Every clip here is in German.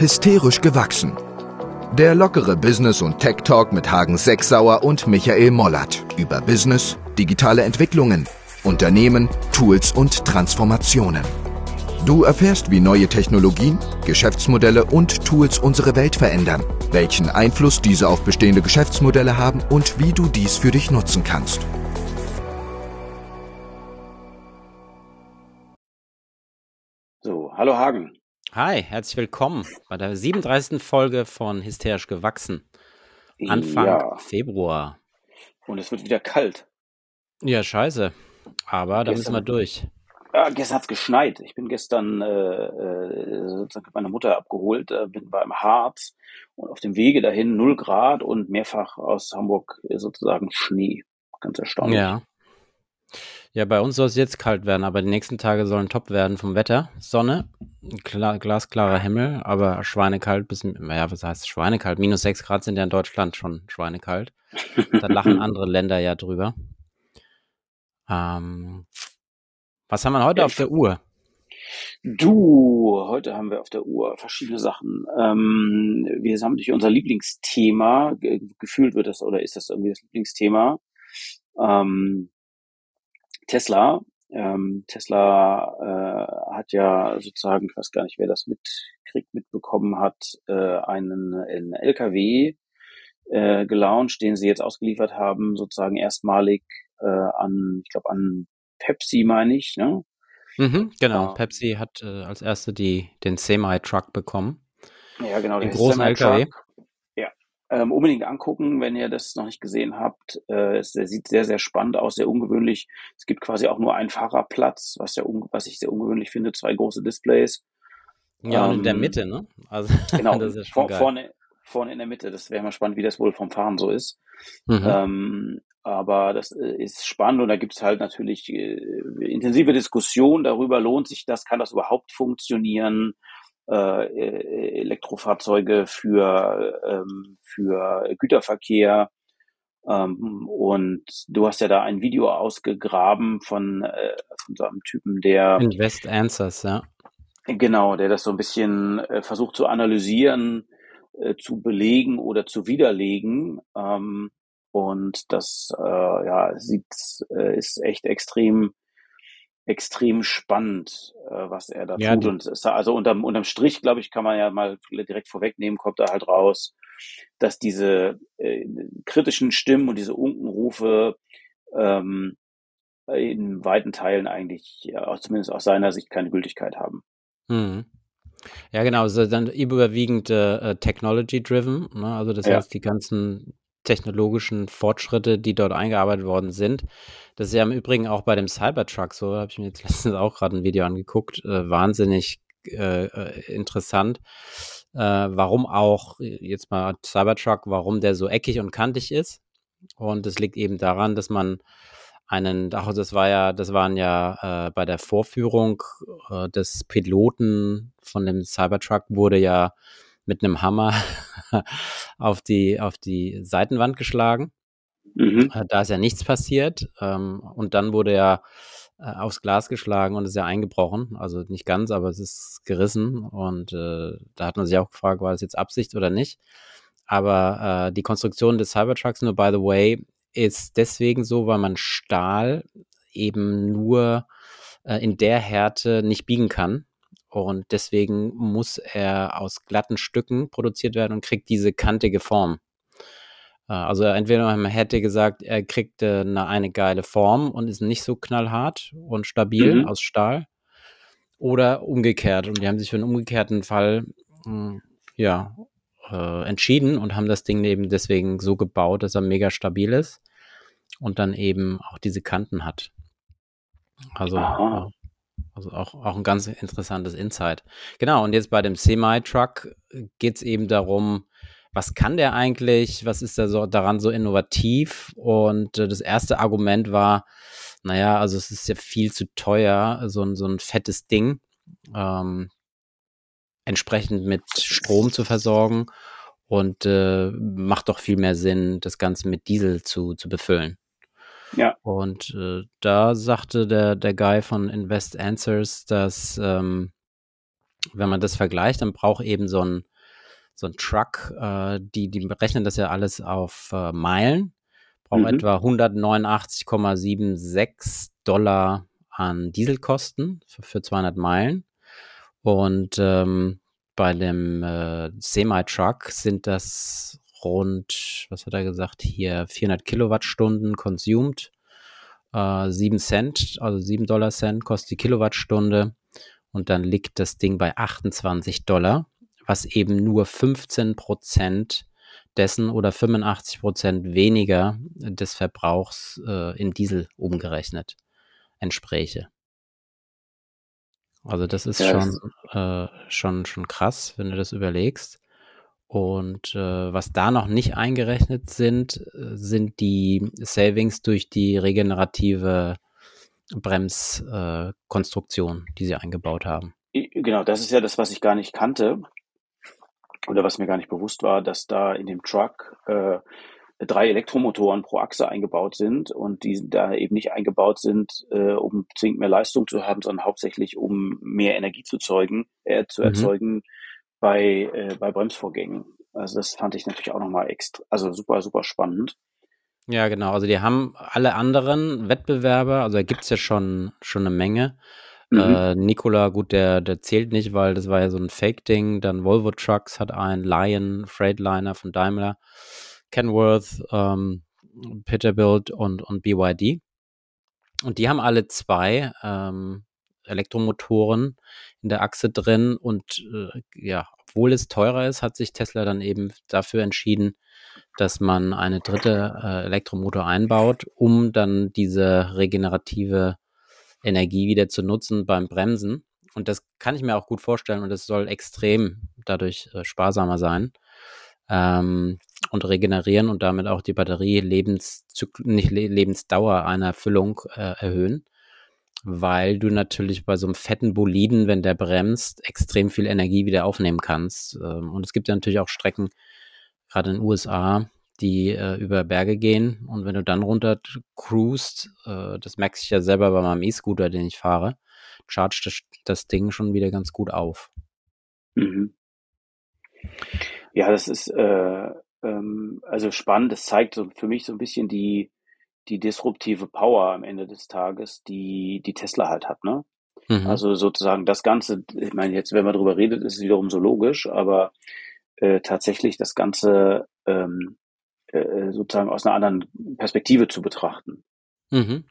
Hysterisch gewachsen. Der lockere Business- und Tech-Talk mit Hagen Sechsauer und Michael Mollert über Business, digitale Entwicklungen, Unternehmen, Tools und Transformationen. Du erfährst, wie neue Technologien, Geschäftsmodelle und Tools unsere Welt verändern, welchen Einfluss diese auf bestehende Geschäftsmodelle haben und wie du dies für dich nutzen kannst. So, hallo Hagen. Hi, herzlich willkommen bei der 37. Folge von Hysterisch gewachsen. Anfang Ja, Februar. und es wird wieder kalt. Ja, scheiße. Aber da müssen wir durch. ja, gestern hat's geschneit. Ich bin gestern äh, äh, sozusagen meine Mutter abgeholt, äh, bin beim Harz und auf dem Wege dahin null Grad und mehrfach aus Hamburg sozusagen Schnee. Ganz erstaunlich. Ja. Ja, bei uns soll es jetzt kalt werden, aber die nächsten Tage sollen top werden vom Wetter. Sonne, klar, glasklarer Himmel, aber schweinekalt bis, naja, was heißt schweinekalt? Minus 6 Grad sind ja in Deutschland schon schweinekalt. Da lachen andere Länder ja drüber. Ähm, was haben wir heute auf der Uhr? du, heute haben wir auf der Uhr verschiedene Sachen. Ähm, wir haben natürlich unser Lieblingsthema. Ge gefühlt wird das oder ist das irgendwie das Lieblingsthema. Ähm, Tesla. Ähm, Tesla äh, hat ja sozusagen, ich weiß gar nicht, wer das mitkriegt, mitbekommen hat, äh, einen, einen LKW äh, gelauncht, den sie jetzt ausgeliefert haben, sozusagen erstmalig äh, an, ich glaube an Pepsi, meine ich, ne? Mhm, genau. Äh, Pepsi hat äh, als erste die, den Semi-Truck bekommen. ja, genau, Den großen LKW. Ähm, unbedingt angucken, wenn ihr das noch nicht gesehen habt. Äh, es, sieht sehr, sehr spannend aus, sehr ungewöhnlich. Es gibt quasi auch nur einen Fahrerplatz, was, ja was ich sehr ungewöhnlich finde, zwei große Displays. Ja, und in der Ähm, Mitte, ne? Also, genau, vor, geil. vorne, vorne in der Mitte. Das wäre mal spannend, wie das wohl vom Fahren so ist. Mhm. Ähm, aber das äh, ist spannend und da gibt's halt natürlich äh, intensive Diskussionen darüber, lohnt sich das, kann das überhaupt funktionieren? Äh, Elektrofahrzeuge für, ähm, für Güterverkehr. Ähm, und du hast ja da ein Video ausgegraben von, äh, von so einem Typen, der Invest Answers, ja. Genau, der das so ein bisschen äh, versucht zu analysieren, äh, zu belegen oder zu widerlegen. Ähm, und das äh, ja, sieht, äh, ist echt extrem, extrem spannend, äh, was er da Ja, tut. Und ist, also unterm, unterm Strich, glaube ich, kann man ja mal direkt vorwegnehmen, kommt da halt raus, dass diese äh, kritischen Stimmen und diese Unkenrufe ähm, in weiten Teilen eigentlich, ja, zumindest aus seiner Sicht, keine Gültigkeit haben. mhm. Ja, genau, ist dann überwiegend äh, technology-driven, ne? Also das Ja. heißt, die ganzen technologischen Fortschritte, die dort eingearbeitet worden sind. Das ist ja im Übrigen auch bei dem Cybertruck so, habe ich mir jetzt letztens auch gerade ein Video angeguckt, äh, wahnsinnig äh, äh, interessant, äh, warum auch, jetzt mal Cybertruck, warum der so eckig und kantig ist. Und das liegt eben daran, dass man einen, ach, das war ja, das waren ja äh, bei der Vorführung äh, des Piloten von dem Cybertruck wurde ja mit einem Hammer auf die, auf die Seitenwand geschlagen. Mhm. Äh, Da ist ja nichts passiert. Ähm, und dann wurde er äh, aufs Glas geschlagen und ist ja eingebrochen. Also nicht ganz, aber es ist gerissen. Und äh, da hat man sich auch gefragt, war das jetzt Absicht oder nicht. Aber äh, die Konstruktion des Cybertrucks, nur by the way, ist deswegen so, weil man Stahl eben nur äh, in der Härte nicht biegen kann. Und deswegen muss er aus glatten Stücken produziert werden und kriegt diese kantige Form. Äh, Also entweder man hätte gesagt, er kriegt eine, eine geile Form und ist nicht so knallhart und stabil Mhm. aus Stahl. Oder umgekehrt. Und die haben sich für einen umgekehrten Fall mh, ja, äh, entschieden und haben das Ding eben deswegen so gebaut, dass er mega stabil ist und dann eben auch diese Kanten hat. Also, Aha. Also auch, auch ein ganz interessantes Insight. Genau, und jetzt bei dem Semi-Truck geht es eben darum, was kann der eigentlich, was ist da so, daran so innovativ? Und äh, das erste Argument war, naja, also es ist ja viel zu teuer, so ein, so ein fettes Ding ähm, entsprechend mit Strom zu versorgen und äh, macht doch viel mehr Sinn, das Ganze mit Diesel zu, zu befüllen. Ja. Und äh, da sagte der, der Guy von Invest Answers, dass ähm, wenn man das vergleicht, dann braucht eben so ein, so ein Truck, äh, die, die berechnen das ja alles auf äh, Meilen, braucht mhm. etwa 189,76 Dollar an Dieselkosten für, für 200 Meilen. Und ähm, bei dem äh, Semi-Truck sind das rund, was hat er gesagt, hier 400 Kilowattstunden consumed. Äh, 7 Cent, also 7 Dollar Cent kostet die Kilowattstunde. Und dann liegt das Ding bei 28 Dollar, was eben nur 15 Prozent dessen oder 85 Prozent weniger des Verbrauchs äh, in Diesel umgerechnet entspräche. Also das ist ja, schon, äh, schon, schon krass, wenn du das überlegst. Und äh, was da noch nicht eingerechnet sind, äh, sind die Savings durch die regenerative Bremskonstruktion, äh, die sie eingebaut haben. Genau, das ist ja das, was ich gar nicht kannte oder was mir gar nicht bewusst war, dass da in dem Truck äh, drei Elektromotoren pro Achse eingebaut sind und die da eben nicht eingebaut sind, äh, um zwingend mehr Leistung zu haben, sondern hauptsächlich um mehr Energie zu zeugen, äh, zu mhm. erzeugen bei, äh, bei Bremsvorgängen. Also das fand ich natürlich auch nochmal extra, also super, super spannend. Ja, genau. Also die haben alle anderen Wettbewerber, also da gibt es ja schon, schon eine Menge. Mhm. Äh, Nikola, gut, der, der zählt nicht, weil das war ja so ein Fake-Ding. Dann Volvo Trucks hat einen Lion Freightliner von Daimler. Kenworth, ähm, Peterbilt und, und BYD. Und die haben alle zwei ähm, Elektromotoren in der Achse drin. Und äh, ja, obwohl es teurer ist, hat sich Tesla dann eben dafür entschieden, dass man eine dritte äh, Elektromotor einbaut, um dann diese regenerative Energie wieder zu nutzen beim Bremsen. Und das kann ich mir auch gut vorstellen und es soll extrem dadurch äh, sparsamer sein ähm, und regenerieren und damit auch die Batterie Lebenszyk nicht Le Lebensdauer einer Füllung äh, erhöhen, weil du natürlich bei so einem fetten Boliden, wenn der bremst, extrem viel Energie wieder aufnehmen kannst. Ähm, und es gibt ja natürlich auch Strecken, gerade in den USA, die äh, über Berge gehen und wenn du dann runter cruist, äh, das merke ich ja selber bei meinem E-Scooter, den ich fahre, chargt das, das Ding schon wieder ganz gut auf. Mhm. Ja, das ist äh, ähm, also spannend. Das zeigt so für mich so ein bisschen die die disruptive Power am Ende des Tages, die die Tesla halt hat, ne? Mhm. Also sozusagen das Ganze, ich meine, jetzt, wenn man darüber redet, ist es wiederum so logisch, aber äh, tatsächlich das Ganze ähm, äh, sozusagen aus einer anderen Perspektive zu betrachten. Mhm.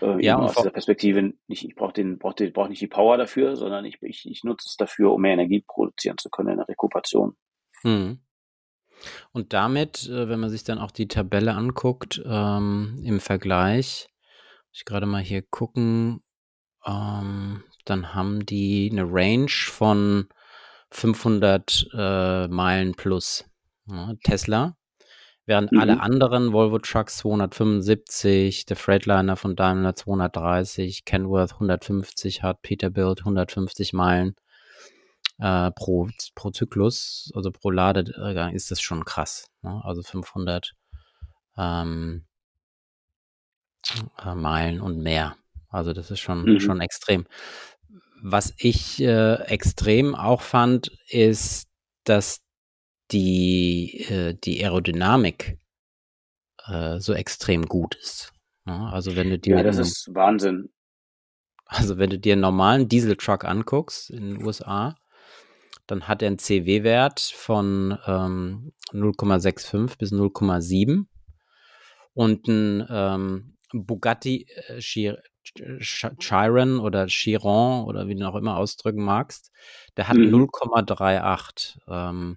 Äh, ja, aus dieser Perspektive nicht, ich brauche den, brauche den, brauche nicht die Power dafür, sondern ich, ich, ich nutze es dafür, um mehr Energie produzieren zu können in der Rekuperation. Mhm. Und damit, äh, wenn man sich dann auch die Tabelle anguckt, ähm, im Vergleich, ich gerade mal hier gucken, ähm, dann haben die eine Range von 500 äh, Meilen plus. Ja, Tesla. Während mhm. alle anderen Volvo Trucks 275, der Freightliner von Daimler 230, Kenworth 150 hat, Peterbilt 150 Meilen äh, pro, pro Zyklus, also pro Ladegang ist das schon krass. Ne? Also 500 ähm, äh, Meilen und mehr. Also das ist schon, mhm. schon extrem. Was ich äh, extrem auch fand, ist, dass die, äh, die Aerodynamik äh, so extrem gut ist. Ne? Also wenn du dir ja, das ist Wahnsinn. Also wenn du dir einen normalen Dieseltruck anguckst in den USA, dann hat er einen CW-Wert von ähm, 0,65 bis 0,7 und ein ähm, Bugatti äh, Chiron oder Chiron oder wie du auch immer ausdrücken magst, der hat mhm. 0,38. Ähm,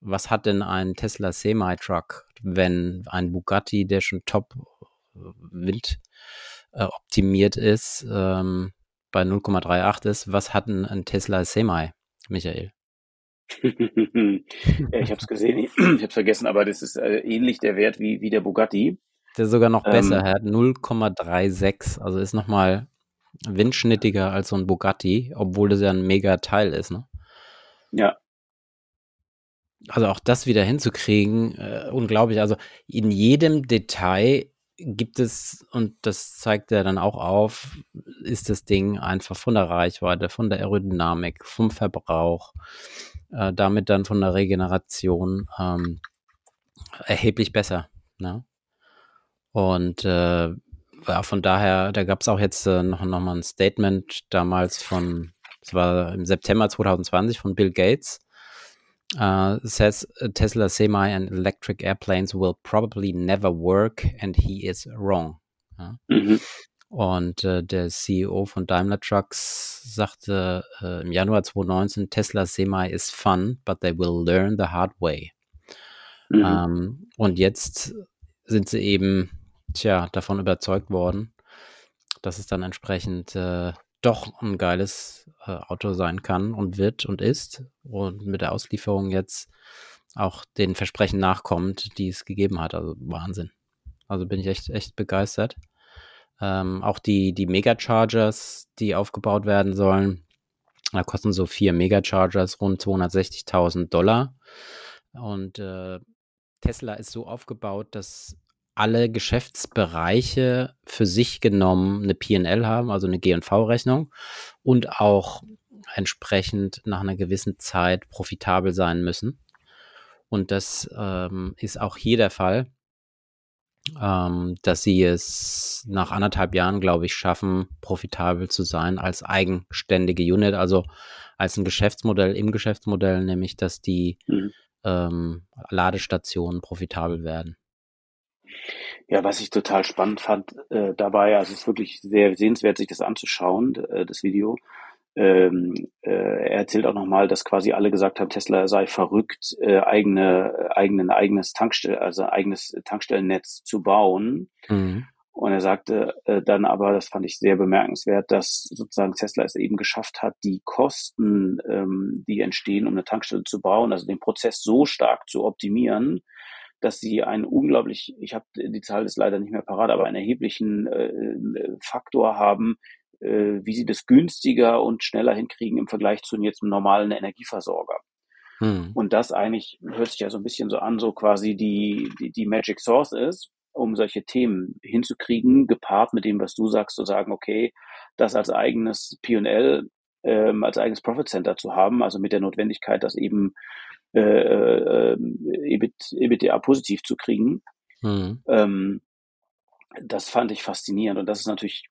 was hat denn ein Tesla Semi-Truck, wenn ein Bugatti, der schon top äh, Wind äh, optimiert ist, ähm, bei 0,38 ist, was hat ein, ein Tesla Semi? Michael? ja, ich habe es gesehen, ich habe es vergessen, aber das ist äh, ähnlich der Wert wie, wie der Bugatti. Der ist sogar noch besser, ähm, er hat 0,36, also ist nochmal windschnittiger als so ein Bugatti, obwohl das ja ein mega Teil ist, ne? Ja. Also auch das wieder hinzukriegen, äh, unglaublich. Also in jedem Detail gibt es, und das zeigt er dann auch auf, ist das Ding einfach von der Reichweite, von der Aerodynamik, vom Verbrauch, äh, damit dann von der Regeneration ähm, erheblich besser. Ne? Und äh, ja, von daher, da gab es auch jetzt äh, noch, noch mal ein Statement damals von, es war im September 2020 von Bill Gates, Uh, says Tesla semi and electric airplanes will probably never work and he is wrong. Ja. Mhm. Und äh, der CEO von Daimler Trucks sagte äh, im Januar 2019, Tesla Semi is fun, but they will learn the hard way. Mhm. Ähm, und jetzt sind sie eben, tja, davon überzeugt worden, dass es dann entsprechend äh, doch ein geiles äh, Auto sein kann und wird und ist und mit der Auslieferung jetzt auch den Versprechen nachkommt, die es gegeben hat. Also Wahnsinn. Also bin ich echt, echt begeistert. Ähm, auch die, die Megachargers, die aufgebaut werden sollen, da kosten so vier Megachargers rund 260.000 Dollar. Und äh, Tesla ist so aufgebaut, dass alle Geschäftsbereiche für sich genommen eine PL haben, also eine GV-Rechnung und auch entsprechend nach einer gewissen Zeit profitabel sein müssen. Und das ähm, ist auch hier der Fall, ähm, dass sie es nach anderthalb Jahren, glaube ich, schaffen, profitabel zu sein als eigenständige Unit, also als ein Geschäftsmodell im Geschäftsmodell, nämlich dass die mhm. ähm, Ladestationen profitabel werden. Ja, was ich total spannend fand äh, dabei, also es ist wirklich sehr sehenswert, sich das anzuschauen, äh, das Video. Ähm, äh, er erzählt auch nochmal, dass quasi alle gesagt haben, Tesla sei verrückt, äh, eigene, eigenen, eigenes Tankstell, also eigenes Tankstellennetz zu bauen. Mhm. Und er sagte äh, dann aber, das fand ich sehr bemerkenswert, dass sozusagen Tesla es eben geschafft hat, die Kosten, ähm, die entstehen, um eine Tankstelle zu bauen, also den Prozess so stark zu optimieren, dass sie einen unglaublich, ich habe die Zahl ist leider nicht mehr parat, aber einen erheblichen äh, Faktor haben, äh, wie sie das günstiger und schneller hinkriegen im Vergleich zu jetzt einem normalen Energieversorger. Hm. Und das eigentlich hört sich ja so ein bisschen so an, so quasi die, die, die Magic Source ist, um solche Themen hinzukriegen, gepaart mit dem, was du sagst, zu sagen, okay, das als eigenes P&L, ähm, als eigenes Profit Center zu haben, also mit der Notwendigkeit, dass eben äh, äh, EBIT, EBITDA positiv zu kriegen. Mhm. Ähm, das fand ich faszinierend und das ist natürlich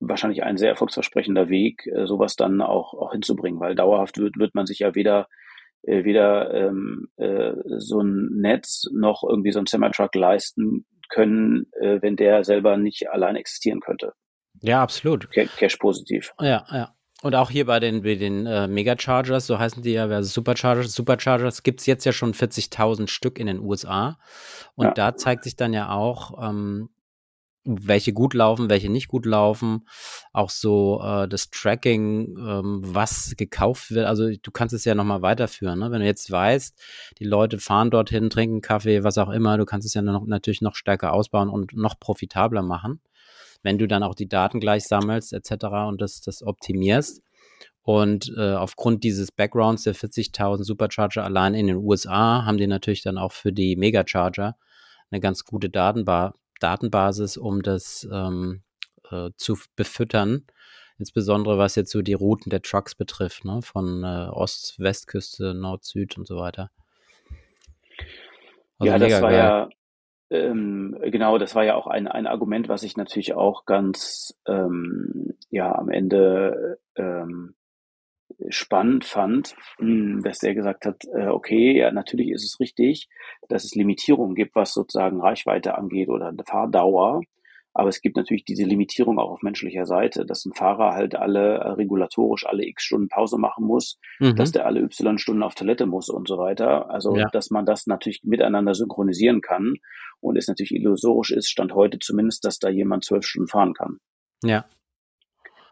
wahrscheinlich ein sehr erfolgsversprechender Weg, äh, sowas dann auch, auch hinzubringen, weil dauerhaft wird, wird man sich ja weder äh, weder ähm, äh, so ein Netz noch irgendwie so ein Semi-Truck leisten können, äh, wenn der selber nicht allein existieren könnte. Ja, absolut. Cash positiv. Ja, ja. Und auch hier bei den, bei den äh, Megachargers, so heißen die ja, also Superchargers, Superchargers gibt es jetzt ja schon 40.000 Stück in den USA. Und ja. da zeigt sich dann ja auch, ähm, welche gut laufen, welche nicht gut laufen. Auch so äh, das Tracking, ähm, was gekauft wird. Also du kannst es ja nochmal weiterführen. Ne? Wenn du jetzt weißt, die Leute fahren dorthin, trinken Kaffee, was auch immer, du kannst es ja noch, natürlich noch stärker ausbauen und noch profitabler machen wenn du dann auch die Daten gleich sammelst etc. und das, das optimierst. Und äh, aufgrund dieses Backgrounds der 40.000 Supercharger allein in den USA haben die natürlich dann auch für die Megacharger eine ganz gute Datenba Datenbasis, um das ähm, äh, zu befüttern. Insbesondere was jetzt so die Routen der Trucks betrifft, ne? von äh, Ost-Westküste, Nord-Süd und so weiter. Also ja, das war geil. ja ähm, genau, das war ja auch ein, ein Argument, was ich natürlich auch ganz ähm, ja am Ende ähm, spannend fand, hm, dass der gesagt hat, äh, okay, ja, natürlich ist es richtig, dass es Limitierungen gibt, was sozusagen Reichweite angeht oder Fahrdauer. Aber es gibt natürlich diese Limitierung auch auf menschlicher Seite, dass ein Fahrer halt alle äh, regulatorisch alle x Stunden Pause machen muss, mhm. dass der alle y Stunden auf Toilette muss und so weiter. Also, ja. dass man das natürlich miteinander synchronisieren kann und es natürlich illusorisch ist, stand heute zumindest, dass da jemand zwölf Stunden fahren kann. Ja.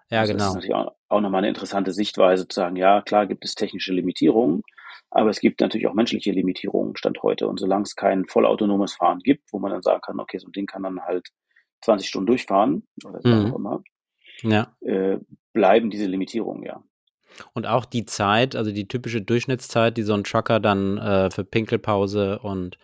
Ja, also genau. Das ist natürlich auch, auch nochmal eine interessante Sichtweise zu sagen, ja, klar gibt es technische Limitierungen, aber es gibt natürlich auch menschliche Limitierungen, Stand heute. Und solange es kein vollautonomes Fahren gibt, wo man dann sagen kann, okay, so ein Ding kann dann halt 20 Stunden durchfahren oder mhm. auch immer, ja. Äh, bleiben diese Limitierungen, ja. Und auch die Zeit, also die typische Durchschnittszeit, die so ein Trucker dann äh, für Pinkelpause und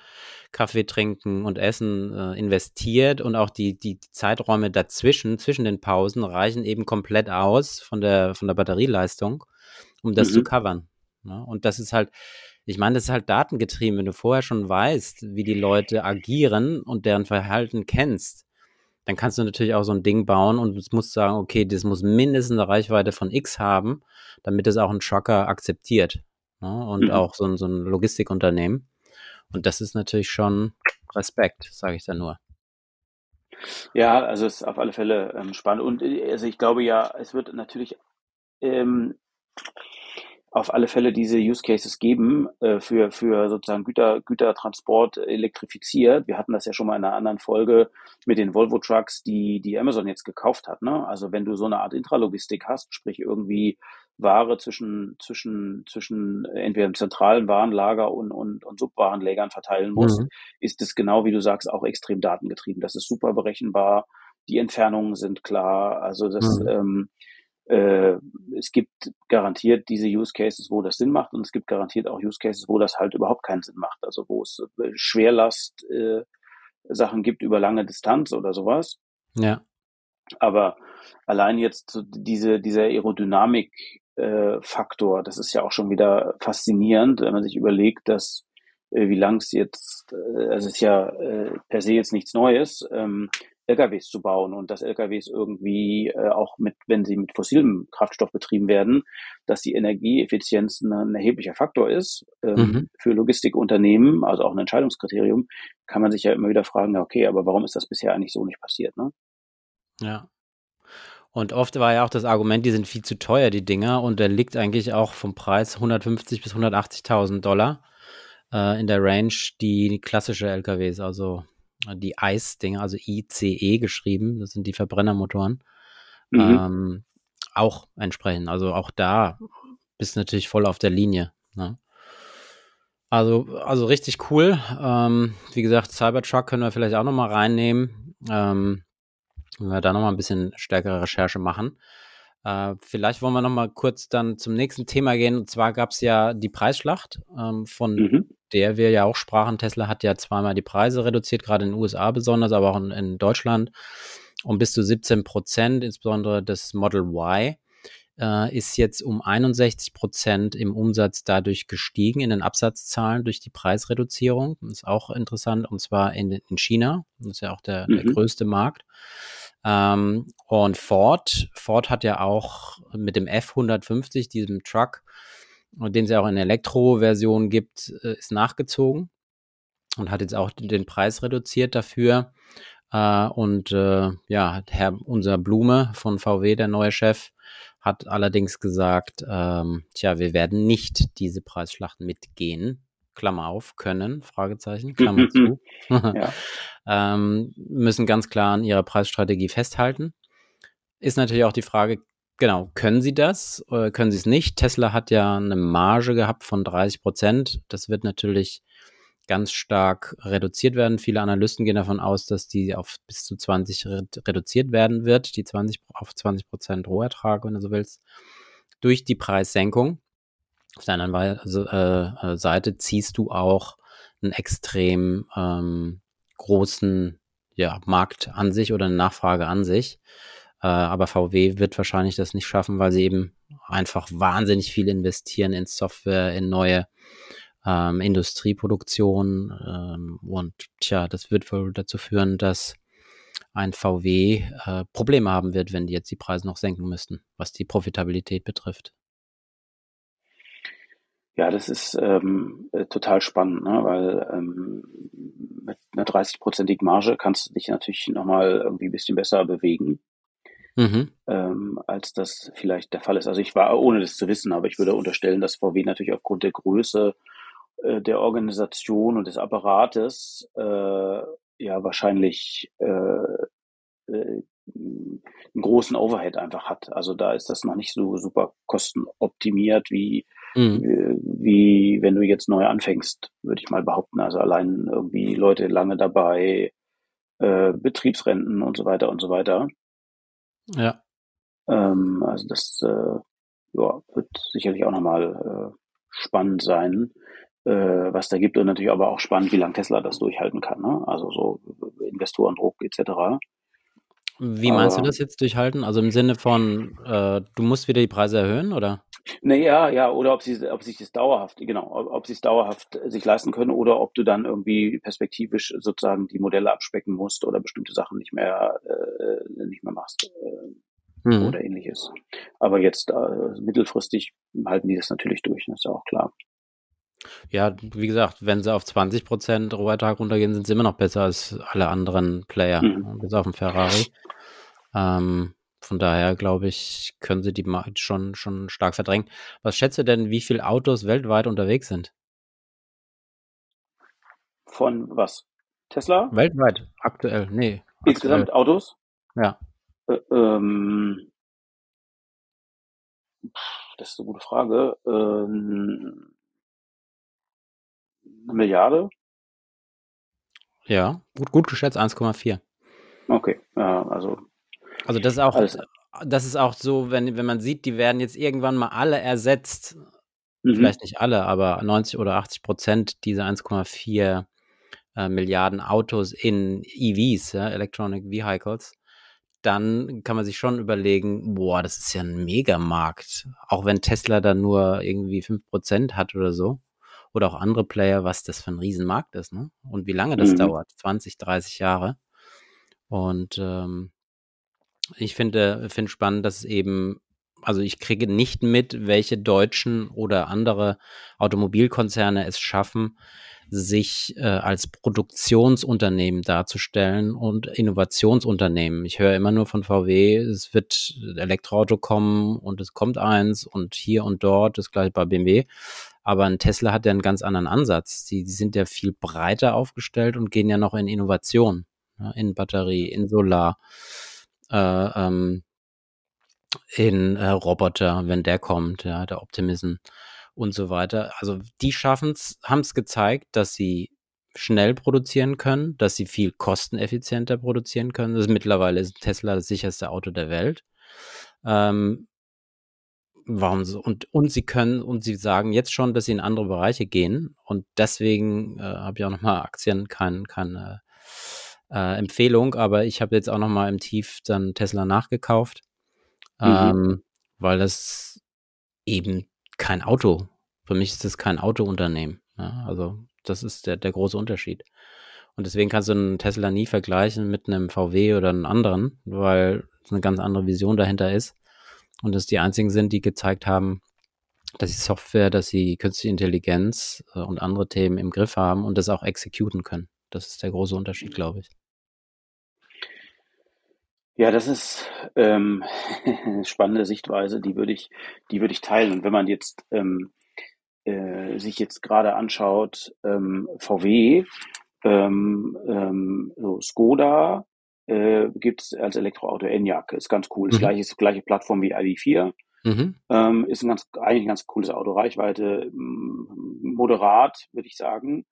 Kaffee trinken und Essen äh, investiert und auch die, die Zeiträume dazwischen, zwischen den Pausen, reichen eben komplett aus von der, von der Batterieleistung, um das mhm. zu covern. Ne? Und das ist halt, ich meine, das ist halt datengetrieben. Wenn du vorher schon weißt, wie die Leute agieren und deren Verhalten kennst, dann kannst du natürlich auch so ein Ding bauen und musst sagen, okay, das muss mindestens eine Reichweite von X haben, damit es auch ein Trucker akzeptiert. Ne? Und mhm. auch so ein, so ein Logistikunternehmen. Und das ist natürlich schon Respekt, sage ich da nur. Ja, also es ist auf alle Fälle ähm, spannend. Und äh, also ich glaube ja, es wird natürlich ähm, auf alle Fälle diese Use Cases geben äh, für, für sozusagen Güter, Gütertransport elektrifiziert. Wir hatten das ja schon mal in einer anderen Folge mit den Volvo Trucks, die, die Amazon jetzt gekauft hat. Ne? Also wenn du so eine Art Intralogistik hast, sprich irgendwie Ware zwischen, zwischen, zwischen entweder im zentralen Warenlager und, und, und Subwarenlägern verteilen musst, mhm. ist es genau, wie du sagst, auch extrem datengetrieben. Das ist super berechenbar. Die Entfernungen sind klar. Also das, mhm. ähm, äh, es gibt garantiert diese Use Cases, wo das Sinn macht und es gibt garantiert auch Use Cases, wo das halt überhaupt keinen Sinn macht. Also wo es äh, Schwerlast äh, Sachen gibt über lange Distanz oder sowas. Ja. Aber allein jetzt diese, dieser Aerodynamik äh, das ist ja auch schon wieder faszinierend, wenn man sich überlegt, dass äh, wie lang es jetzt, äh, also es ist ja äh, per se jetzt nichts Neues, ähm, LKWs zu bauen und dass LKWs irgendwie äh, auch mit, wenn sie mit fossilem Kraftstoff betrieben werden, dass die Energieeffizienz ein, ein erheblicher Faktor ist ähm, mhm. für Logistikunternehmen, also auch ein Entscheidungskriterium, kann man sich ja immer wieder fragen, okay, aber warum ist das bisher eigentlich so nicht passiert? Ne? Ja. Und oft war ja auch das Argument, die sind viel zu teuer, die Dinger, und der liegt eigentlich auch vom Preis 150 bis 180.000 Dollar äh, in der Range, die klassische LKWs, also die ICE-Dinger, also ICE geschrieben, das sind die Verbrennermotoren, mhm. ähm, auch entsprechend. Also auch da bist du natürlich voll auf der Linie. Ne? Also, also richtig cool. Ähm, wie gesagt, Cybertruck können wir vielleicht auch nochmal reinnehmen. Ähm, wenn wir da nochmal ein bisschen stärkere Recherche machen. Äh, vielleicht wollen wir nochmal kurz dann zum nächsten Thema gehen. Und zwar gab es ja die Preisschlacht ähm, von mhm der wir ja auch sprachen. Tesla hat ja zweimal die Preise reduziert, gerade in den USA besonders, aber auch in, in Deutschland um bis zu 17 Prozent, insbesondere das Model Y äh, ist jetzt um 61 Prozent im Umsatz dadurch gestiegen, in den Absatzzahlen durch die Preisreduzierung. Das ist auch interessant, und zwar in, in China. Das ist ja auch der, mhm. der größte Markt. Ähm, und Ford, Ford hat ja auch mit dem F150, diesem Truck, den es ja auch in Elektro-Version gibt, äh, ist nachgezogen und hat jetzt auch den Preis reduziert dafür. Äh, und äh, ja, Herr, unser Blume von VW, der neue Chef, hat allerdings gesagt, ähm, tja, wir werden nicht diese Preisschlacht mitgehen. Klammer auf, können, Fragezeichen, Klammer zu. ähm, müssen ganz klar an ihrer Preisstrategie festhalten. Ist natürlich auch die Frage, Genau, können sie das oder können sie es nicht? Tesla hat ja eine Marge gehabt von 30 Prozent. Das wird natürlich ganz stark reduziert werden. Viele Analysten gehen davon aus, dass die auf bis zu 20 reduziert werden wird, die 20 auf 20 Prozent Rohertrag, wenn du so willst, durch die Preissenkung. Auf der anderen also, äh, Seite ziehst du auch einen extrem ähm, großen ja, Markt an sich oder eine Nachfrage an sich. Äh, aber VW wird wahrscheinlich das nicht schaffen, weil sie eben einfach wahnsinnig viel investieren in Software, in neue ähm, Industrieproduktion. Ähm, und tja, das wird wohl dazu führen, dass ein VW äh, Probleme haben wird, wenn die jetzt die Preise noch senken müssten, was die Profitabilität betrifft. Ja, das ist ähm, äh, total spannend, ne? weil ähm, mit einer 30-prozentigen Marge kannst du dich natürlich nochmal irgendwie ein bisschen besser bewegen mhm. ähm, als das vielleicht der Fall ist. Also ich war, ohne das zu wissen, aber ich würde unterstellen, dass VW natürlich aufgrund der Größe äh, der Organisation und des Apparates äh, ja wahrscheinlich äh, äh, einen großen Overhead einfach hat. Also da ist das noch nicht so super kostenoptimiert wie, mhm. Äh, wie wenn du jetzt neu anfängst, würde ich mal behaupten. Also allein irgendwie Leute lange dabei, äh, Betriebsrenten und so weiter und so weiter. Ja. Ähm, also das äh, ja, wird sicherlich auch nochmal äh, spannend sein, äh, was da gibt und natürlich aber auch spannend, wie lange Tesla das durchhalten kann. Ne? Also so Investorendruck etc. Wie meinst aber, du das jetzt durchhalten? Also im Sinne von, äh, du musst wieder die Preise erhöhen, oder? Naja, ja, oder ob sie, ob sich das dauerhaft, genau, ob, ob sie es dauerhaft sich leisten können oder ob du dann irgendwie perspektivisch sozusagen die Modelle abspecken musst oder bestimmte Sachen nicht mehr, äh, nicht mehr machst. Äh, mhm. Oder ähnliches. Aber jetzt äh, mittelfristig halten die das natürlich durch, das ist ja auch klar. Ja, wie gesagt, wenn sie auf 20 Prozent Rohertag runtergehen, sind sie immer noch besser als alle anderen Player, mhm. bis auf den Ferrari. Ähm, von daher glaube ich, können sie die Markt schon, schon stark verdrängen. Was schätze denn, wie viele Autos weltweit unterwegs sind? Von was? Tesla? Weltweit, aktuell, nee. Insgesamt aktuell. Autos? Ja. Äh, ähm, das ist eine gute Frage. Ähm, eine Milliarde? Ja, gut, gut geschätzt 1,4. Okay, ja, also. Also das ist auch, alles. das ist auch so, wenn, wenn man sieht, die werden jetzt irgendwann mal alle ersetzt. Mhm. Vielleicht nicht alle, aber 90 oder 80 Prozent dieser 1,4 äh, Milliarden Autos in EVs, ja, Electronic Vehicles, dann kann man sich schon überlegen, boah, das ist ja ein Megamarkt. Auch wenn Tesla dann nur irgendwie 5% hat oder so oder auch andere Player, was das für ein Riesenmarkt ist, ne? Und wie lange das mhm. dauert. 20, 30 Jahre. Und ähm, ich finde, finde spannend, dass eben, also ich kriege nicht mit, welche deutschen oder andere Automobilkonzerne es schaffen, sich äh, als Produktionsunternehmen darzustellen und Innovationsunternehmen. Ich höre immer nur von VW, es wird Elektroauto kommen und es kommt eins und hier und dort, das gleiche bei BMW. Aber ein Tesla hat ja einen ganz anderen Ansatz. Die, die sind ja viel breiter aufgestellt und gehen ja noch in Innovation, ja, in Batterie, in Solar, äh, ähm, in äh, Roboter, wenn der kommt, ja, der Optimism und so weiter. Also die schaffen es, haben es gezeigt, dass sie schnell produzieren können, dass sie viel kosteneffizienter produzieren können. Das ist mittlerweile ist Tesla das sicherste Auto der Welt. Ähm, warum so? Und, und sie können, und sie sagen jetzt schon, dass sie in andere Bereiche gehen. Und deswegen äh, habe ich auch nochmal Aktien, kein, keine äh, Empfehlung, aber ich habe jetzt auch nochmal im Tief dann Tesla nachgekauft, mhm. ähm, weil das eben kein Auto, für mich ist das kein Autounternehmen. Ja? Also das ist der, der große Unterschied. Und deswegen kannst du einen Tesla nie vergleichen mit einem VW oder einem anderen, weil es eine ganz andere Vision dahinter ist und dass die einzigen sind, die gezeigt haben, dass sie Software, dass sie künstliche Intelligenz äh, und andere Themen im Griff haben und das auch exekuten können. Das ist der große Unterschied, glaube ich. Ja, das ist ähm, eine spannende Sichtweise, die würde ich, die würde ich teilen. Und wenn man jetzt ähm, äh, sich jetzt gerade anschaut, ähm, VW, ähm, ähm, so Skoda, äh, gibt es als Elektroauto Enyaq. Ist ganz cool. Das mhm. gleiche, ist die gleiche Plattform wie ID4. Mhm. Ähm, ist ein ganz, eigentlich ein ganz cooles Auto. Reichweite moderat, würde ich sagen.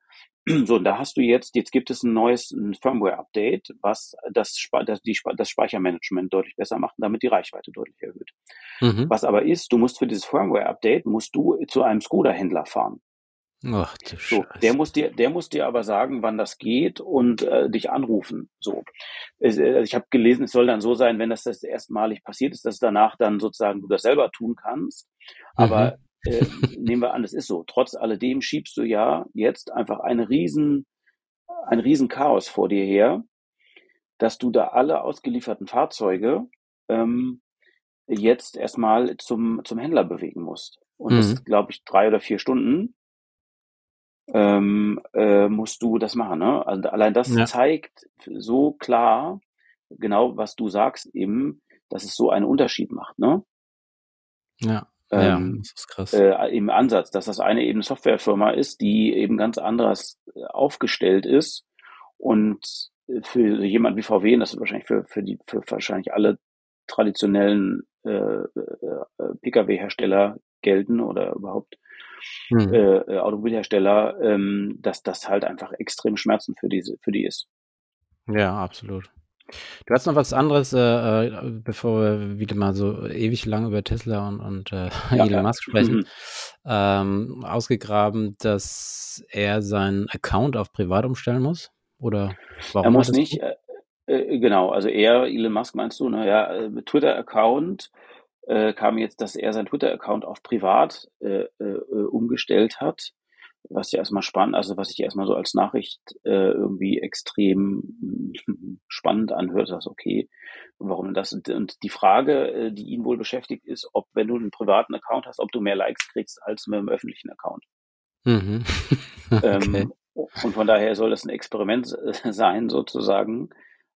So, und da hast du jetzt, jetzt gibt es ein neues Firmware-Update, was das, das, die, das Speichermanagement deutlich besser macht und damit die Reichweite deutlich erhöht. Mhm. Was aber ist, du musst für dieses Firmware-Update, musst du zu einem Skoda-Händler fahren. Ach, du so, der muss dir, der muss dir aber sagen, wann das geht und äh, dich anrufen. So, äh, ich habe gelesen, es soll dann so sein, wenn das das erstmalig passiert ist, dass danach dann sozusagen du das selber tun kannst. Aber mhm. Äh, nehmen wir an, das ist so. Trotz alledem schiebst du ja jetzt einfach eine riesen, ein riesen Chaos vor dir her, dass du da alle ausgelieferten Fahrzeuge ähm, jetzt erstmal zum zum Händler bewegen musst. Und mhm. das ist, glaube ich, drei oder vier Stunden ähm, äh, musst du das machen. Ne? Also allein das ja. zeigt so klar, genau was du sagst, eben, dass es so einen Unterschied macht. Ne? Ja. Ähm, ja, das ist krass. Äh, Im Ansatz, dass das eine eben Softwarefirma ist, die eben ganz anders äh, aufgestellt ist und für jemand wie VW, und das ist wahrscheinlich für, für die, für wahrscheinlich alle traditionellen äh, äh, äh Pkw-Hersteller gelten oder überhaupt hm. äh, äh, Automobilhersteller, ähm, dass das halt einfach extrem Schmerzen für diese, für die ist. Ja, absolut. Du hast noch was anderes, äh, äh, bevor wir wieder mal so ewig lang über Tesla und, und äh, ja, Elon Musk sprechen, mhm. ähm, ausgegraben, dass er seinen Account auf privat umstellen muss? Oder warum? Er muss nicht, äh, äh, genau, also er, Elon Musk meinst du, naja, äh, Twitter-Account kam jetzt, dass er seinen Twitter-Account auf privat umgestellt hat was ja erstmal spannend, also was sich erstmal so als Nachricht äh, irgendwie extrem spannend anhört, das okay, warum das? Und die Frage, äh, die ihn wohl beschäftigt, ist, ob wenn du einen privaten Account hast, ob du mehr Likes kriegst als mit einem öffentlichen Account. Mhm. okay. ähm, und von daher soll das ein Experiment äh, sein, sozusagen,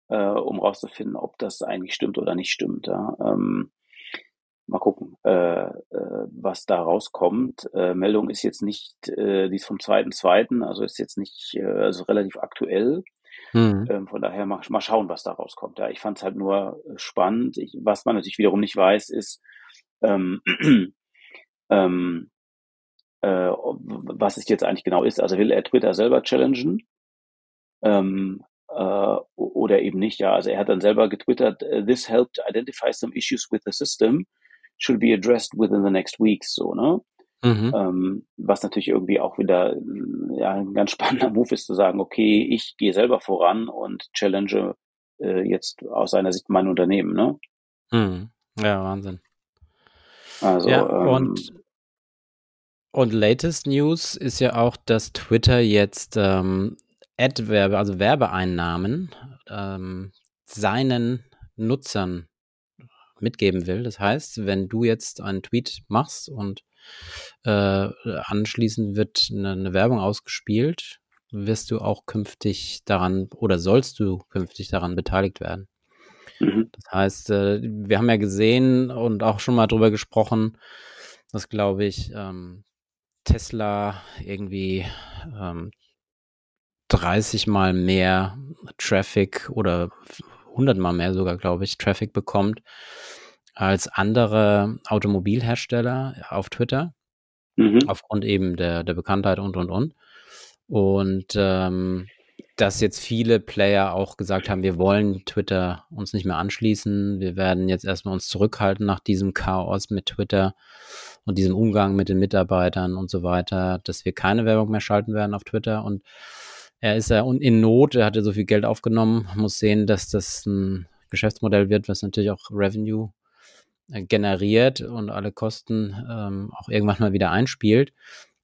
äh, um rauszufinden, ob das eigentlich stimmt oder nicht stimmt. Ja? Ähm, mal gucken, äh, äh, was da rauskommt. Äh, Meldung ist jetzt nicht, äh, die ist vom zweiten zweiten, also ist jetzt nicht, äh, also relativ aktuell. Mhm. Ähm, von daher mal, mal schauen, was da rauskommt. Ja, ich fand es halt nur spannend. Ich, was man natürlich wiederum nicht weiß, ist, ähm, ähm, äh, was es jetzt eigentlich genau ist. Also will er Twitter selber challengen? Ähm, äh, oder eben nicht, ja. Also er hat dann selber getwittert, this helped identify some issues with the system should be addressed within the next weeks, so, ne? Mhm. Ähm, was natürlich irgendwie auch wieder ja, ein ganz spannender Move ist, zu sagen, okay, ich gehe selber voran und challenge äh, jetzt aus seiner Sicht mein Unternehmen, ne? Mhm. Ja, Wahnsinn. Also, ja, ähm, und, und latest News ist ja auch, dass Twitter jetzt ähm, Ad-Werbe, also Werbeeinnahmen ähm, seinen Nutzern mitgeben will. Das heißt, wenn du jetzt einen Tweet machst und äh, anschließend wird eine, eine Werbung ausgespielt, wirst du auch künftig daran oder sollst du künftig daran beteiligt werden. Mhm. Das heißt, äh, wir haben ja gesehen und auch schon mal drüber gesprochen, dass, glaube ich, ähm, Tesla irgendwie ähm, 30 mal mehr Traffic oder 100 mal mehr sogar, glaube ich, Traffic bekommt als andere Automobilhersteller auf Twitter. Mhm. Aufgrund eben der, der Bekanntheit und, und, und. Und ähm, dass jetzt viele Player auch gesagt haben, wir wollen Twitter uns nicht mehr anschließen. Wir werden jetzt erstmal uns zurückhalten nach diesem Chaos mit Twitter und diesem Umgang mit den Mitarbeitern und so weiter, dass wir keine Werbung mehr schalten werden auf Twitter. Und er ist ja in Not, er hatte so viel Geld aufgenommen, muss sehen, dass das ein Geschäftsmodell wird, was natürlich auch Revenue äh, generiert und alle Kosten ähm, auch irgendwann mal wieder einspielt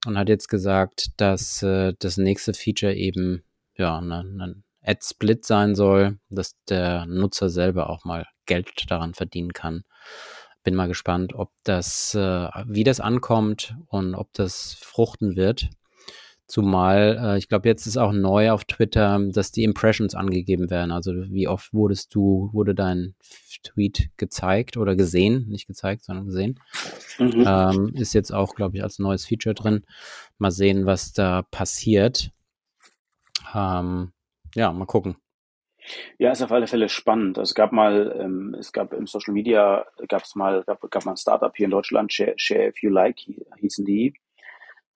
und hat jetzt gesagt, dass äh, das nächste Feature eben ja ein ne Ad-Split sein soll, dass der Nutzer selber auch mal Geld daran verdienen kann. Bin mal gespannt, ob das, äh, wie das ankommt und ob das fruchten wird. Zumal, äh, ich glaube, jetzt ist auch neu auf Twitter, dass die Impressions angegeben werden. Also wie oft wurdest du, wurde dein Tweet gezeigt oder gesehen, nicht gezeigt, sondern gesehen. Mhm. Ähm, ist jetzt auch, glaube ich, als neues Feature drin. Mal sehen, was da passiert. Ähm, ja, mal gucken. Ja, ist auf alle Fälle spannend. Also es gab mal, ähm, es gab im Social Media, gab es mal, gab, gab mal ein Startup hier in Deutschland, Share, Share If You Like, hießen die.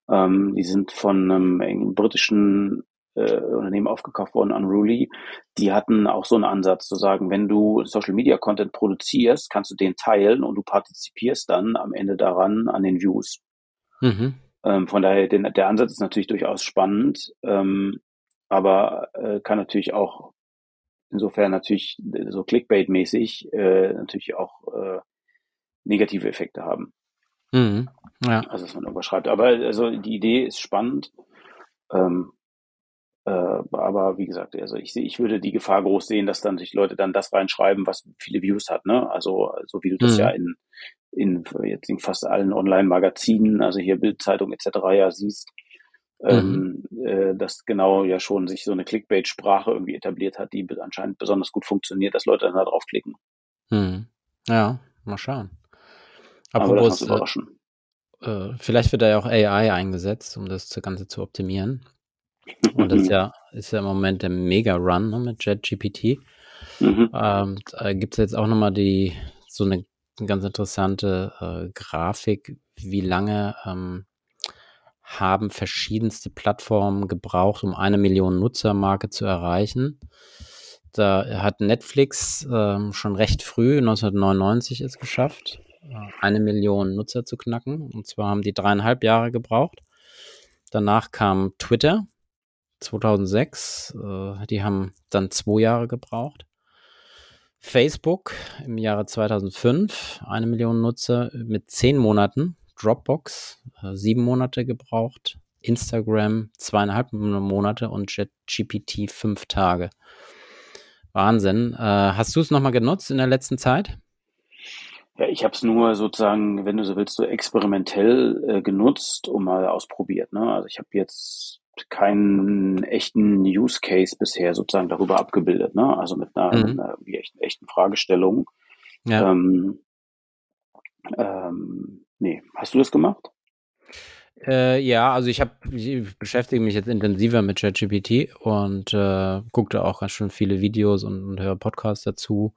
Ähm, die sind von einem britischen äh, Unternehmen aufgekauft worden, Unruly. Die hatten auch so einen Ansatz zu sagen, wenn du Social Media Content produzierst, kannst du den teilen und du partizipierst dann am Ende daran an den Views. Mhm. Ähm, von daher, den, der Ansatz ist natürlich durchaus spannend, ähm, aber äh, kann natürlich auch insofern natürlich so Clickbait-mäßig äh, natürlich auch äh, negative Effekte haben. Mhm. Ja. Also, dass man irgendwas schreibt. Aber also die Idee ist spannend. Ähm, äh, aber wie gesagt, also ich, ich würde die Gefahr groß sehen, dass dann sich Leute dann das reinschreiben, was viele Views hat. Ne? Also so wie du das mhm. ja in, in jetzt in fast allen Online-Magazinen, also hier Bildzeitung etc. ja siehst, mhm. ähm, äh, dass genau ja schon sich so eine Clickbait-Sprache irgendwie etabliert hat, die anscheinend besonders gut funktioniert, dass Leute dann da draufklicken. Mhm. Ja, mal schauen. Aber das äh, überraschen. Äh, vielleicht wird da ja auch AI eingesetzt, um das Ganze zu optimieren. Und das ist ja, ist ja im Moment der Mega-Run ne, mit JetGPT. Mhm. Ähm, da gibt es jetzt auch nochmal die, so eine ganz interessante äh, Grafik, wie lange ähm, haben verschiedenste Plattformen gebraucht, um eine Million Nutzermarke zu erreichen. Da hat Netflix äh, schon recht früh, 1999, es geschafft, äh, eine Million Nutzer zu knacken. Und zwar haben die dreieinhalb Jahre gebraucht. Danach kam Twitter 2006. Äh, die haben dann zwei Jahre gebraucht. Facebook im Jahre 2005, eine Million Nutzer mit zehn Monaten. Dropbox, äh, sieben Monate gebraucht. Instagram zweieinhalb Monate und JetGPT fünf Tage. Wahnsinn. Äh, hast du es nochmal genutzt in der letzten Zeit? Ja, ich habe es nur sozusagen, wenn du so willst, so experimentell äh, genutzt und mal ausprobiert. Ne? Also ich habe jetzt keinen echten Use Case bisher sozusagen darüber abgebildet. Ne? Also mit einer, mhm. einer echten, echten Fragestellung. Ja. Ähm, ähm, nee, hast du das gemacht? Äh, ja, also ich habe, ich beschäftige mich jetzt intensiver mit ChatGPT und äh, gucke auch ganz schön viele Videos und, und höre Podcasts dazu.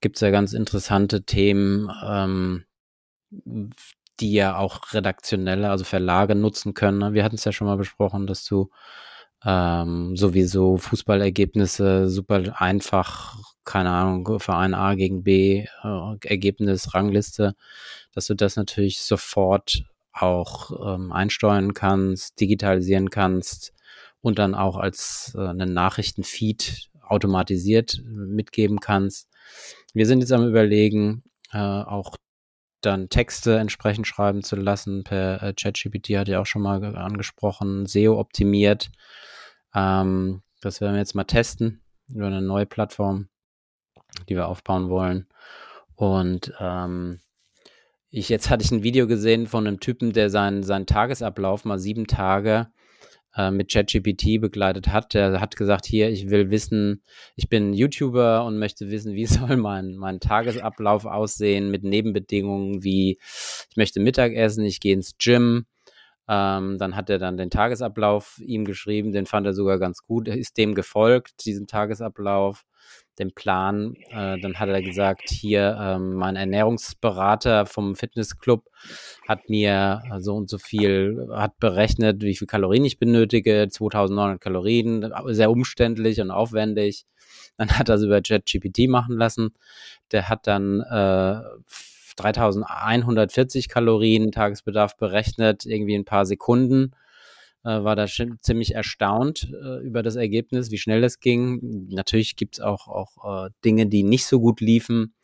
Gibt es ja ganz interessante Themen, ähm, die ja auch redaktionelle, also Verlage nutzen können. Ne? Wir hatten es ja schon mal besprochen, dass du ähm, sowieso Fußballergebnisse super einfach, keine Ahnung, Verein A gegen B, äh, Ergebnis, Rangliste, dass du das natürlich sofort auch ähm, einsteuern kannst, digitalisieren kannst und dann auch als äh, einen Nachrichtenfeed automatisiert mitgeben kannst. Wir sind jetzt am Überlegen, äh, auch dann Texte entsprechend schreiben zu lassen per äh, ChatGPT, hat ja auch schon mal angesprochen, SEO optimiert. Ähm, das werden wir jetzt mal testen über eine neue Plattform, die wir aufbauen wollen. Und ähm, ich, jetzt hatte ich ein Video gesehen von einem Typen, der seinen, seinen Tagesablauf mal sieben Tage äh, mit ChatGPT begleitet hat. Der hat gesagt, hier, ich will wissen, ich bin YouTuber und möchte wissen, wie soll mein, mein Tagesablauf aussehen mit Nebenbedingungen wie, ich möchte Mittag essen, ich gehe ins Gym. Ähm, dann hat er dann den Tagesablauf ihm geschrieben, den fand er sogar ganz gut, ist dem gefolgt, diesen Tagesablauf den Plan. Äh, dann hat er gesagt, hier ähm, mein Ernährungsberater vom Fitnessclub hat mir so und so viel, hat berechnet, wie viel Kalorien ich benötige, 2900 Kalorien, sehr umständlich und aufwendig. Dann hat er es über ChatGPT machen lassen. Der hat dann äh, 3140 Kalorien Tagesbedarf berechnet, irgendwie ein paar Sekunden äh, war da ziemlich erstaunt äh, über das Ergebnis, wie schnell das ging. Natürlich gibt es auch, auch äh, Dinge, die nicht so gut liefen.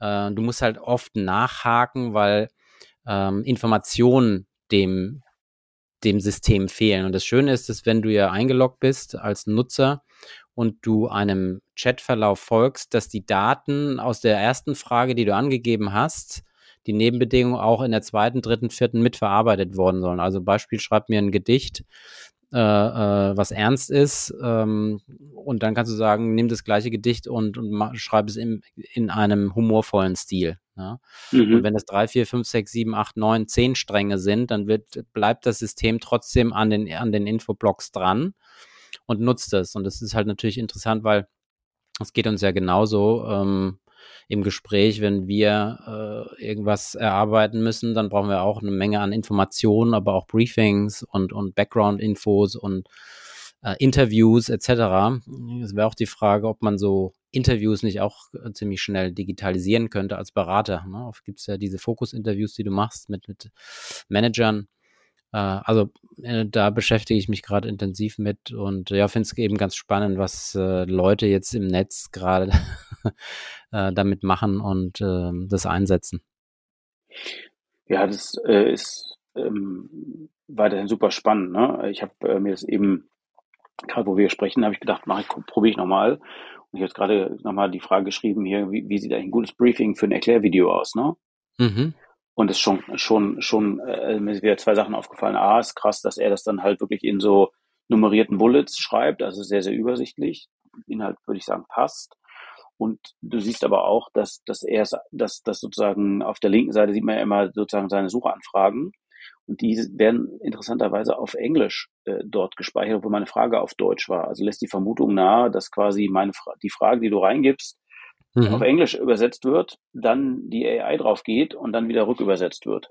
Äh, du musst halt oft nachhaken, weil ähm, Informationen dem, dem System fehlen. Und das Schöne ist, dass wenn du ja eingeloggt bist als Nutzer und du einem Chatverlauf folgst, dass die Daten aus der ersten Frage, die du angegeben hast, die Nebenbedingungen auch in der zweiten, dritten, vierten mitverarbeitet worden sollen. Also Beispiel, schreib mir ein Gedicht, äh, äh, was ernst ist, ähm, und dann kannst du sagen, nimm das gleiche Gedicht und, und schreib es in, in einem humorvollen Stil. Ja? Mhm. Und wenn es drei, vier, fünf, sechs, sieben, acht, neun, zehn Stränge sind, dann wird, bleibt das System trotzdem an den, an den Infoblocks dran und nutzt es. Und das ist halt natürlich interessant, weil es geht uns ja genauso. Ähm, im Gespräch, wenn wir äh, irgendwas erarbeiten müssen, dann brauchen wir auch eine Menge an Informationen, aber auch Briefings und, und Background-Infos und äh, Interviews etc. Es wäre auch die Frage, ob man so Interviews nicht auch äh, ziemlich schnell digitalisieren könnte als Berater. Ne? Oft gibt es ja diese Fokus-Interviews, die du machst mit, mit Managern. Äh, also äh, da beschäftige ich mich gerade intensiv mit und ja, finde es eben ganz spannend, was äh, Leute jetzt im Netz gerade äh, damit machen und äh, das einsetzen. Ja, das äh, ist ähm, weiterhin super spannend. Ne? Ich habe äh, mir das eben, gerade wo wir sprechen, habe ich gedacht, mach ich, probiere ich nochmal. Und ich habe jetzt gerade nochmal die Frage geschrieben hier, wie, wie sieht eigentlich ein gutes Briefing für ein Erklärvideo aus, ne? Mhm. Und es ist schon, schon, schon, äh, mir sind wieder zwei Sachen aufgefallen. A, ist krass, dass er das dann halt wirklich in so nummerierten Bullets schreibt, also sehr, sehr übersichtlich. Inhalt würde ich sagen, passt. Und du siehst aber auch, dass, dass er, dass, dass sozusagen auf der linken Seite sieht man ja immer sozusagen seine Suchanfragen. Und die werden interessanterweise auf Englisch äh, dort gespeichert, obwohl meine Frage auf Deutsch war. Also lässt die Vermutung nahe, dass quasi meine Fra die Frage, die du reingibst, mhm. auf Englisch übersetzt wird, dann die AI drauf geht und dann wieder rückübersetzt wird.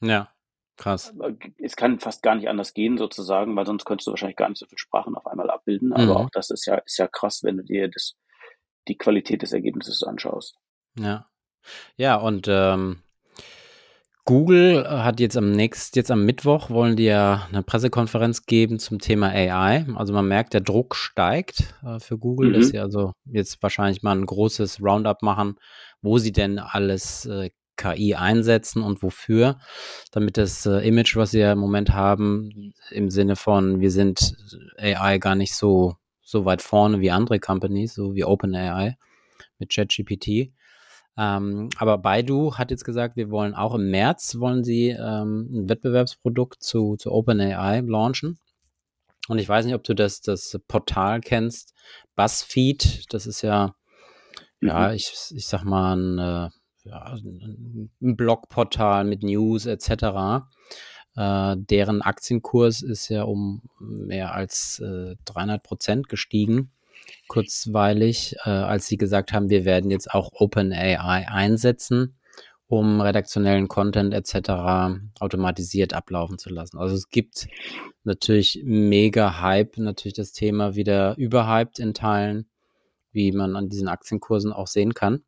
Ja. Krass. Es kann fast gar nicht anders gehen sozusagen, weil sonst könntest du wahrscheinlich gar nicht so viele Sprachen auf einmal abbilden. Aber Mhm. auch das ist ja, ist ja krass, wenn du dir das, die Qualität des Ergebnisses anschaust. Ja. Ja, und ähm, Google hat jetzt am nächsten, jetzt am Mittwoch wollen die ja eine Pressekonferenz geben zum Thema AI. Also man merkt, der Druck steigt äh, für Google, Mhm. dass sie also jetzt wahrscheinlich mal ein großes Roundup machen, wo sie denn alles äh, KI einsetzen und wofür, damit das äh, Image, was sie ja im Moment haben, im Sinne von, wir sind AI gar nicht so, so weit vorne wie andere Companies, so wie OpenAI mit ChatGPT. Ähm, aber Baidu hat jetzt gesagt, wir wollen auch im März wollen sie ähm, ein Wettbewerbsprodukt zu, zu OpenAI launchen. Und ich weiß nicht, ob du das, das Portal kennst, BuzzFeed. Das ist ja, ja, Mhm. ich, ich sag mal, ein, äh, ja, ein Blogportal mit News etc. Äh, deren Aktienkurs ist ja um mehr als äh, 300 Prozent gestiegen kurzweilig, äh, als sie gesagt haben, wir werden jetzt auch OpenAI einsetzen, um redaktionellen Content etc. automatisiert ablaufen zu lassen. Also es gibt natürlich mega Hype, natürlich das Thema wieder überhyped in Teilen, wie man an diesen Aktienkursen auch sehen kann.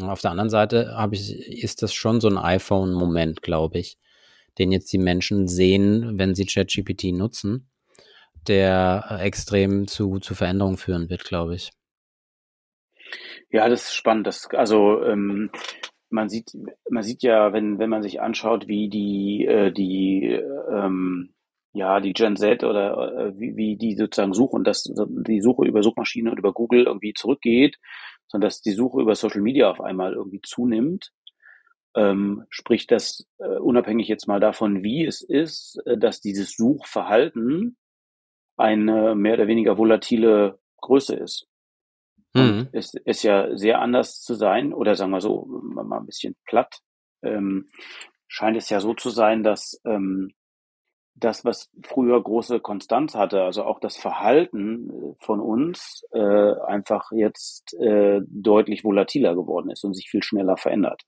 Auf der anderen Seite habe ich, ist das schon so ein iPhone-Moment, glaube ich, den jetzt die Menschen sehen, wenn sie ChatGPT nutzen der äh, extrem zu, zu Veränderungen führen wird, glaube ich. Ja, das ist spannend. Das, also ähm, man sieht, man sieht ja, wenn, wenn man sich anschaut, wie die, äh, die, ähm, ja, die Gen Z oder äh, wie, wie die sozusagen suchen, dass die Suche über Suchmaschine und über Google irgendwie zurückgeht, sondern dass die Suche über Social Media auf einmal irgendwie zunimmt. Ähm, sprich, dass äh, unabhängig jetzt mal davon, wie es ist, äh, dass dieses Suchverhalten eine mehr oder weniger volatile Größe ist. Mhm. es ist ja sehr anders zu sein, oder sagen wir so, mal ein bisschen platt, ähm, scheint es ja so zu sein, dass ähm, das, was früher große Konstanz hatte, also auch das Verhalten äh, von uns, äh, einfach jetzt äh, deutlich volatiler geworden ist und sich viel schneller verändert.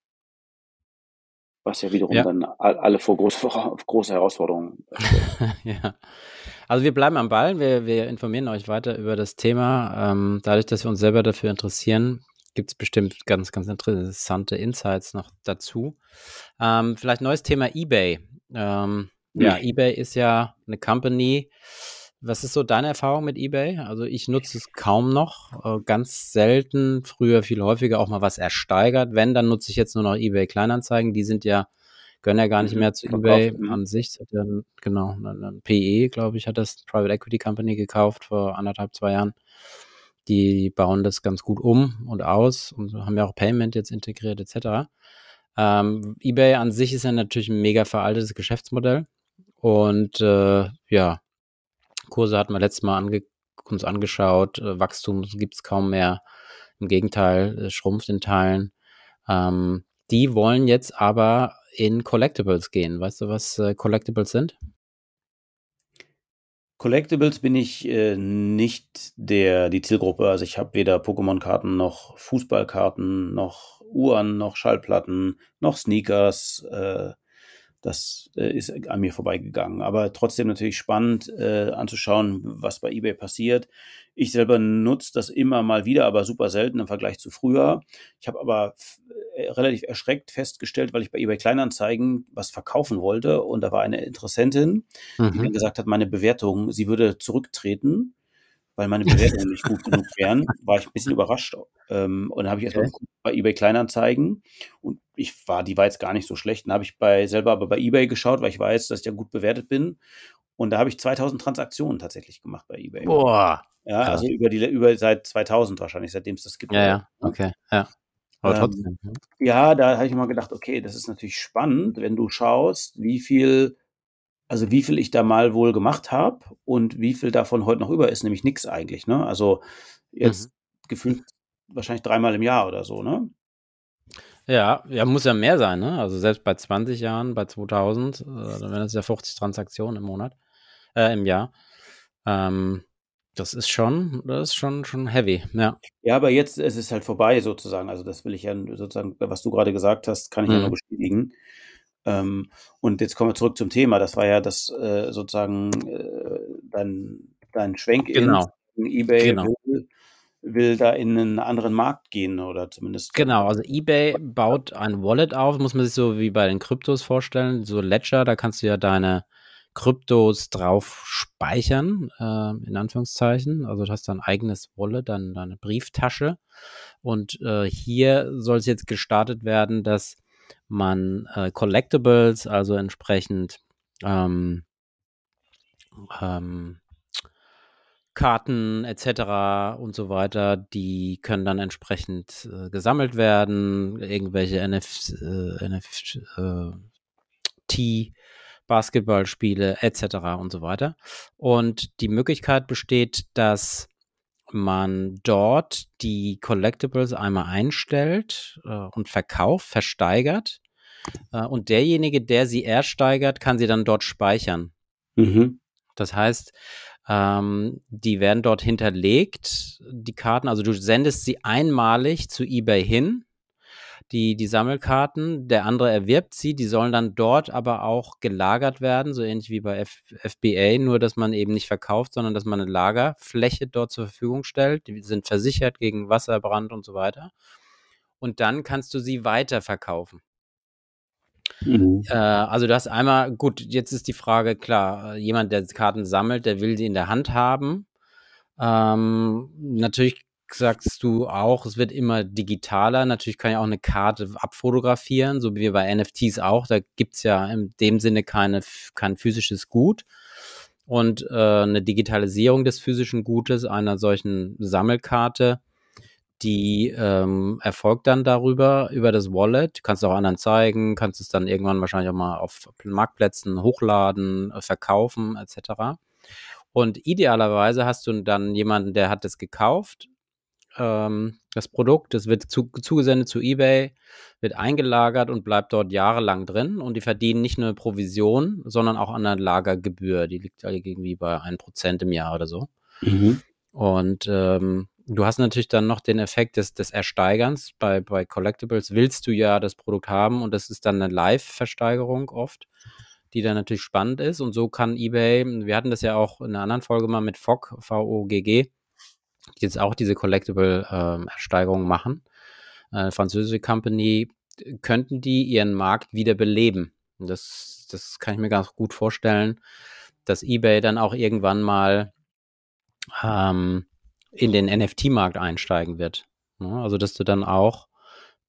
Was ja wiederum Ja. dann all- alle vor große, große Herausforderungen ja. Also wir bleiben am Ball, wir, wir informieren euch weiter über das Thema. Ähm, dadurch, dass wir uns selber dafür interessieren, gibt es bestimmt ganz, ganz interessante Insights noch dazu. Ähm, vielleicht neues Thema eBay. Ähm, ja, Mhm. eBay ist ja eine Company. Was ist so deine Erfahrung mit eBay? Also ich nutze es kaum noch, äh, ganz selten, früher viel häufiger auch mal was ersteigert. Wenn, dann nutze ich jetzt nur noch eBay Kleinanzeigen. Die sind ja, gehören ja gar nicht Mhm. mehr zu Verkauft, eBay mhm. an sich. Genau, ein ein PE, glaube ich, hat das Private Equity Company gekauft vor anderthalb, zwei Jahren. Die bauen das ganz gut um und aus und haben ja auch Payment jetzt integriert etc. Ähm, eBay an sich ist ja natürlich ein mega veraltetes Geschäftsmodell. Und äh, ja, Kurse hatten wir letztes Mal ange uns angeschaut. Äh, Wachstum gibt es kaum mehr. Im Gegenteil, es schrumpft in Teilen. Ähm, die wollen jetzt aber in Collectibles gehen. Weißt du, was äh, Collectibles sind? Collectibles bin ich äh, nicht der die Zielgruppe. Also ich habe weder Pokémon-Karten noch Fußballkarten noch Uhren noch Schallplatten noch Sneakers. Äh, das äh, ist an mir vorbeigegangen. Aber trotzdem natürlich spannend äh, anzuschauen, was bei eBay passiert. Ich selber nutze das immer mal wieder, aber super selten im Vergleich zu früher. Ich habe aber äh, relativ erschreckt festgestellt, weil ich bei eBay Kleinanzeigen was verkaufen wollte und da war eine Interessentin, die dann Mhm. gesagt hat, meine Bewertung, sie würde zurücktreten, weil meine Bewertungen nicht gut genug wären. War ich ein bisschen überrascht. Ähm, und dann habe ich erstmal Okay. bei eBay Kleinanzeigen und ich war, die war jetzt gar nicht so schlecht. Dann habe ich bei selber aber bei eBay geschaut, weil ich weiß, dass ich ja gut bewertet bin. Und da habe ich 2000 Transaktionen tatsächlich gemacht bei eBay. Boah. Ja, also über die über seit 2000 wahrscheinlich, seitdem es das gibt. Ja, ja, okay, ja. Aber Ähm, trotzdem. Ja, da habe ich mal gedacht, okay, das ist natürlich spannend, wenn du schaust, wie viel, also wie viel ich da mal wohl gemacht habe und wie viel davon heute noch über ist, nämlich nix eigentlich, ne? Also Mhm. jetzt gefühlt wahrscheinlich dreimal im Jahr oder so, ne? Ja, ja, muss ja mehr sein, ne? Also selbst bei 20 Jahren, bei 2000, äh, dann wären das ja 50 Transaktionen im Monat, äh, im Jahr. Ähm, das ist schon, das ist schon, schon heavy, ja. Ja, aber jetzt ist es halt vorbei sozusagen. Also das will ich ja sozusagen, was du gerade gesagt hast, kann ich ja nur Mhm. bestätigen. Ähm, und jetzt kommen wir zurück zum Thema. Das war ja das äh, sozusagen äh, dein, dein Schwenk genau. in eBay genau. will, will da in einen anderen Markt gehen oder zumindest. Genau, also eBay baut ein Wallet auf, muss man sich so wie bei den Kryptos vorstellen, so Ledger, da kannst du ja deine Kryptos drauf speichern, äh, in Anführungszeichen. Also du hast dein eigenes Wallet, dann deine Brieftasche. Und äh, hier soll es jetzt gestartet werden, dass man äh, Collectibles, also entsprechend ähm, ähm, Karten etc. und so weiter, die können dann entsprechend äh, gesammelt werden, irgendwelche NF, äh, NFT, äh, Basketballspiele etc. und so weiter. Und die Möglichkeit besteht, dass man dort die Collectibles einmal einstellt äh, und verkauft, versteigert. Äh, und derjenige, der sie ersteigert, kann sie dann dort speichern. Mhm. Das heißt, ähm, die werden dort hinterlegt, die Karten. Also du sendest sie einmalig zu eBay hin die, die Sammelkarten. Der andere erwirbt sie, die sollen dann dort aber auch gelagert werden, so ähnlich wie bei F FBA, nur dass man eben nicht verkauft, sondern dass man eine Lagerfläche dort zur Verfügung stellt. Die sind versichert gegen Wasserbrand und so weiter. Und dann kannst du sie weiterverkaufen. Mhm. Äh, also du hast einmal, gut, jetzt ist die Frage klar, jemand, der Karten sammelt, der will sie in der Hand haben. Ähm, natürlich sagst du auch, es wird immer digitaler. Natürlich kann ich auch eine Karte abfotografieren, so wie bei NFTs auch. Da gibt es ja in dem Sinne keine, kein physisches Gut. Und äh, eine Digitalisierung des physischen Gutes einer solchen Sammelkarte, die ähm, erfolgt dann darüber, über das Wallet. Kannst du auch anderen zeigen, kannst es dann irgendwann wahrscheinlich auch mal auf Marktplätzen hochladen, äh, verkaufen, etc. Und idealerweise hast du dann jemanden, der hat es gekauft, ähm, das Produkt, das wird zu, zugesendet zu eBay, wird eingelagert und bleibt dort jahrelang drin. Und die verdienen nicht nur Provision, sondern auch an der Lagergebühr. Die liegt irgendwie bei 1% im Jahr oder so. Mhm. Und ähm, du hast natürlich dann noch den Effekt des, des Ersteigerns. Bei, bei Collectibles willst du ja das Produkt haben und das ist dann eine Live-Versteigerung oft, die dann natürlich spannend ist. Und so kann eBay, wir hatten das ja auch in einer anderen Folge mal mit V-O-G-G, die jetzt auch diese Collectible-Ersteigerung ähm, machen, äh, französische Company, könnten die ihren Markt wieder beleben. Das, das kann ich mir ganz gut vorstellen, dass eBay dann auch irgendwann mal ähm, in den NFT-Markt einsteigen wird. Ne? also, dass du dann auch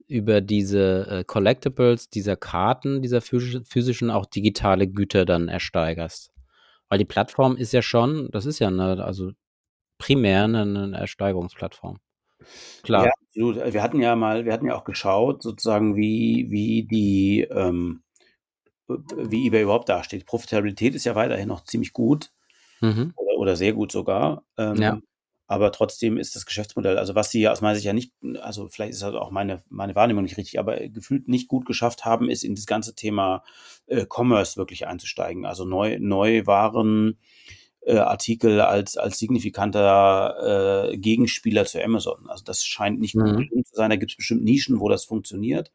über diese äh, Collectibles, dieser Karten, dieser physischen, auch digitale Güter dann ersteigerst. Weil die Plattform ist ja schon, das ist ja eine, also primär eine, eine Ersteigerungsplattform. Klar. Ja, absolut. Wir hatten ja mal, wir hatten ja auch geschaut, sozusagen, wie, wie die, ähm, wie eBay überhaupt dasteht. Profitabilität ist ja weiterhin noch ziemlich gut mhm. oder, oder, sehr gut sogar. Ähm, ja. Aber trotzdem ist das Geschäftsmodell, also was sie aus meiner Sicht ja nicht, also vielleicht ist das auch meine, meine Wahrnehmung nicht richtig, aber gefühlt nicht gut geschafft haben, ist in das ganze Thema äh, Commerce wirklich einzusteigen. Also neu, Neuwaren äh, Artikel als, als signifikanter äh, Gegenspieler zu Amazon. Also das scheint nicht mhm. gut zu sein. Da gibt es bestimmt Nischen, wo das funktioniert.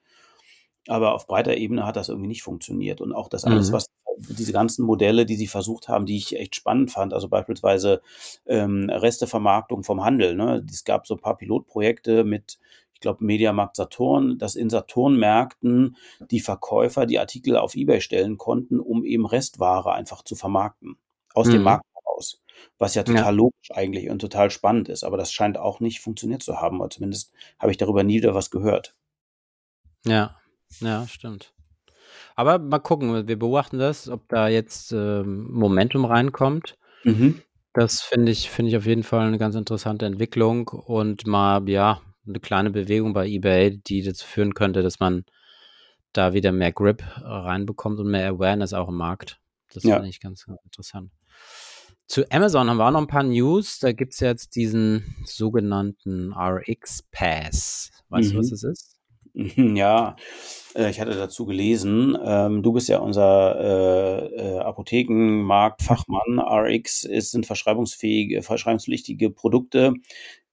Aber auf breiter Ebene hat das irgendwie nicht funktioniert. Und auch das alles, mhm. was diese ganzen Modelle, die sie versucht haben, die ich echt spannend fand, also beispielsweise ähm, Restevermarktung vom Handel. Ne? Es gab so ein paar Pilotprojekte mit, ich glaube, Mediamarkt Saturn, dass in Saturn-Märkten die Verkäufer die Artikel auf Ebay stellen konnten, um eben Restware einfach zu vermarkten. Aus mhm. dem Markt aus. Was ja total ja. logisch eigentlich und total spannend ist. Aber das scheint auch nicht funktioniert zu haben. Oder zumindest habe ich darüber nie wieder was gehört. Ja, ja, stimmt. Aber mal gucken, wir beobachten das, ob da jetzt ähm, Momentum reinkommt. Mhm. Das finde ich, finde ich auf jeden Fall eine ganz interessante Entwicklung und mal, ja, eine kleine Bewegung bei eBay, die dazu führen könnte, dass man da wieder mehr Grip reinbekommt und mehr Awareness auch im Markt. Das ja. finde ich ganz, ganz interessant. Zu Amazon haben wir auch noch ein paar News. Da gibt es jetzt diesen sogenannten RX Pass. Weißt mhm. du, was mhm. das ist? Ja, äh, ich hatte dazu gelesen. Ähm, du bist ja unser äh, äh, Apothekenmarktfachmann. RX sind verschreibungsfähige, verschreibungspflichtige Produkte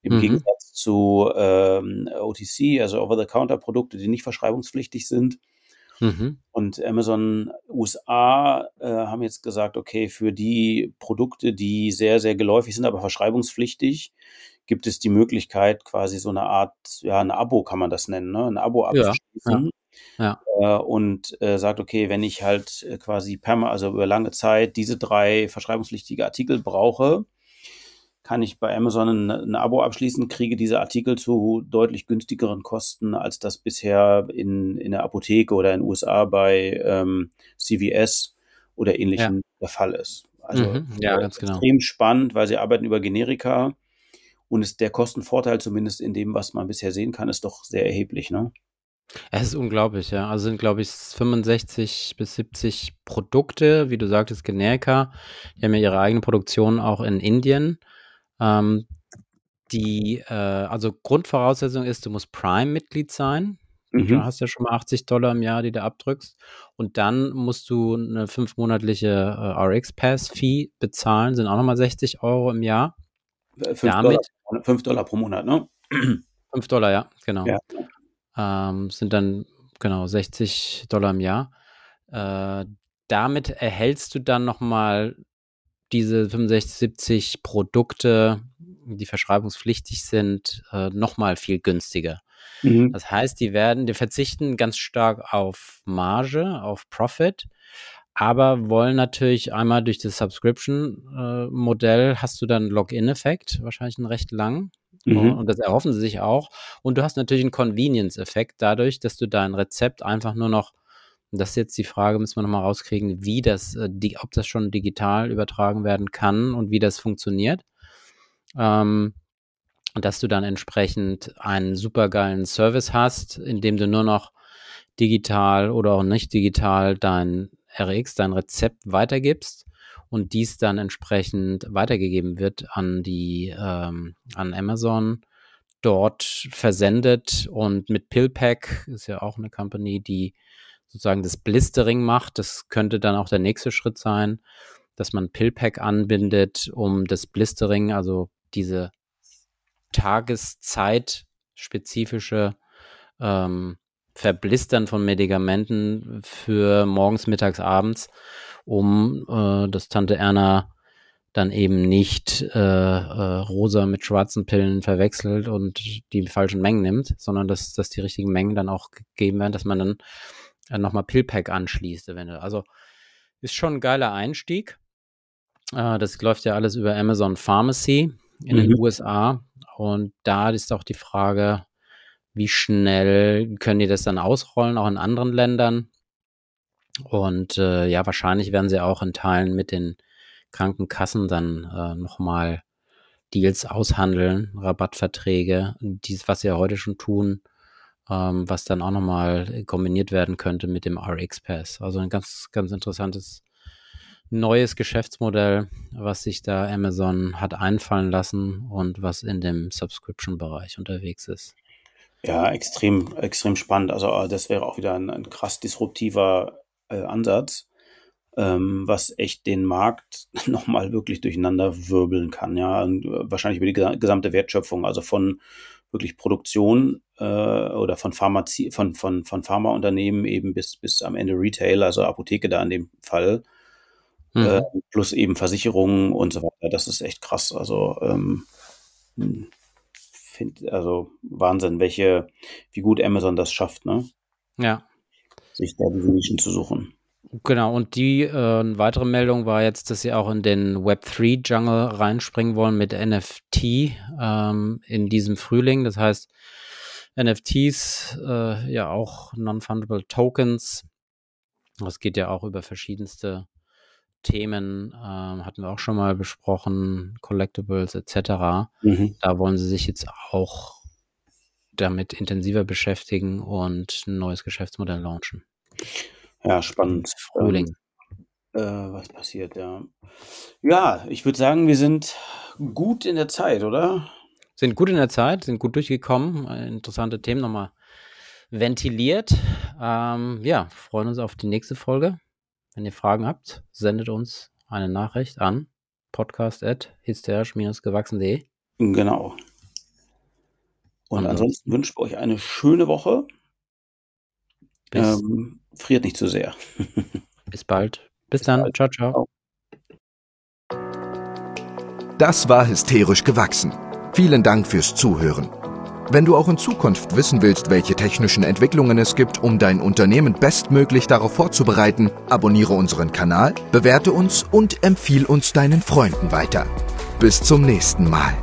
im mhm. Gegensatz zu ähm, OTC, also Over-the-Counter-Produkte, die nicht verschreibungspflichtig sind. Mhm. Und Amazon USA äh, haben jetzt gesagt, okay, für die Produkte, die sehr, sehr geläufig sind, aber verschreibungspflichtig, gibt es die Möglichkeit, quasi so eine Art, ja, ein Abo kann man das nennen, ne? ein Abo abzuschließen. Ja, ja. Äh, und äh, sagt, okay, wenn ich halt äh, quasi perma, also über lange Zeit diese drei verschreibungspflichtige Artikel brauche, kann ich bei Amazon ein, ein, Abo abschließen, kriege diese Artikel zu deutlich günstigeren Kosten, als das bisher in, in der Apotheke oder in den USA bei ähm, CVS oder ähnlichem ja. der Fall ist. Also mhm, ja, ganz genau. extrem spannend, weil sie arbeiten über Generika und ist der Kostenvorteil zumindest in dem, was man bisher sehen kann, ist doch sehr erheblich, ne? Es ist unglaublich, ja. Also sind, glaube ich, 65 bis 70 Produkte, wie du sagtest, Generika. Die haben ja ihre eigene Produktion auch in Indien. Ähm, die, äh, also Grundvoraussetzung ist, du musst Prime-Mitglied sein. Mhm. Du hast ja schon mal 80 Dollar im Jahr, die du abdrückst. Und dann musst du eine fünfmonatliche äh, RX-Pass-Fee bezahlen, sind auch nochmal 60 Euro im Jahr. 5 Damit, Dollar, 5 Dollar pro Monat, ne? 5 Dollar, ja, genau. Ja. Ähm, sind dann genau 60 Dollar im Jahr. Äh, damit erhältst du dann nochmal diese 65, 70 Produkte, die verschreibungspflichtig sind, äh, nochmal viel günstiger. Mhm. Das heißt, die werden, die verzichten ganz stark auf Marge, auf Profit, aber wollen natürlich einmal durch das Subscription-Modell äh, hast du dann Login-Effekt, wahrscheinlich einen recht lang. Mhm. Und das erhoffen sie sich auch. Und du hast natürlich einen Convenience-Effekt dadurch, dass du dein Rezept einfach nur noch das ist jetzt die Frage, müssen wir nochmal rauskriegen, wie das, äh, die, ob das schon digital übertragen werden kann und wie das funktioniert. Ähm, dass du dann entsprechend einen supergeilen Service hast, in dem du nur noch digital oder auch nicht digital dein RX, dein Rezept weitergibst und dies dann entsprechend weitergegeben wird an die ähm, an Amazon dort versendet und mit PillPack ist ja auch eine Company, die sozusagen das Blistering macht. Das könnte dann auch der nächste Schritt sein, dass man PillPack anbindet, um das Blistering, also diese Tageszeit-spezifische ähm, Verblistern von Medikamenten für morgens, mittags, abends, um äh, das Tante Erna dann eben nicht äh, äh, rosa mit schwarzen Pillen verwechselt und die falschen Mengen nimmt, sondern dass, dass die richtigen Mengen dann auch gegeben werden, dass man dann nochmal Pillpack anschließt eventuell. Also ist schon ein geiler Einstieg. Äh, das läuft ja alles über Amazon Pharmacy in mhm. den USA. Und da ist auch die Frage, wie schnell können die das dann ausrollen, auch in anderen Ländern. Und äh, ja, wahrscheinlich werden sie auch in Teilen mit den Krankenkassen dann äh, nochmal Deals aushandeln, Rabattverträge, dies, was sie ja heute schon tun ähm, was dann auch nochmal kombiniert werden könnte mit dem RX-Pass. Also ein ganz, ganz interessantes neues Geschäftsmodell, was sich da Amazon hat einfallen lassen und was in dem Subscription-Bereich unterwegs ist. Ja, extrem, extrem spannend. Also äh, das wäre auch wieder ein, ein krass disruptiver äh, Ansatz, ähm, was echt den Markt nochmal wirklich durcheinander wirbeln kann. Ja, und äh, wahrscheinlich über die gesamte Wertschöpfung, also von wirklich Produktion äh, oder von Pharmazie, von, von, von Pharmaunternehmen eben bis, bis am Ende Retail, also Apotheke da in dem Fall, mhm. äh, plus eben Versicherungen und so weiter. Das ist echt krass. Also ähm, hm, find, also Wahnsinn, welche, wie gut Amazon das schafft, ne? Ja. Sich da diese Nischen zu suchen. Genau, und die äh, weitere Meldung war jetzt, dass sie auch in den Web3-Jungle reinspringen wollen mit NFT ähm, in diesem Frühling. Das heißt, NFTs, äh, ja auch Non-Fundable Tokens. Das geht ja auch über verschiedenste Themen, ähm, hatten wir auch schon mal besprochen, Collectibles etc. Mhm. Da wollen sie sich jetzt auch damit intensiver beschäftigen und ein neues Geschäftsmodell launchen. Ja, spannend. Frühling. Ähm, äh, was passiert, ja. Ja, ich würde sagen, wir sind gut in der Zeit, oder? Sind gut in der Zeit, sind gut durchgekommen. Interessante Themen nochmal ventiliert. Ähm, ja, freuen uns auf die nächste Folge. Wenn ihr Fragen habt, sendet uns eine Nachricht an podcast.hysterisch-gewachsen.de. Genau. Und ansonsten wünschen wir euch eine schöne Woche ähm, friert nicht zu sehr. Bis bald. Bis, Bis dann. Bald. Ciao, ciao. Das war hysterisch gewachsen. Vielen Dank fürs Zuhören. Wenn du auch in Zukunft wissen willst, welche technischen Entwicklungen es gibt, um dein Unternehmen bestmöglich darauf vorzubereiten, abonniere unseren Kanal, bewerte uns und empfiehl uns deinen Freunden weiter. Bis zum nächsten Mal.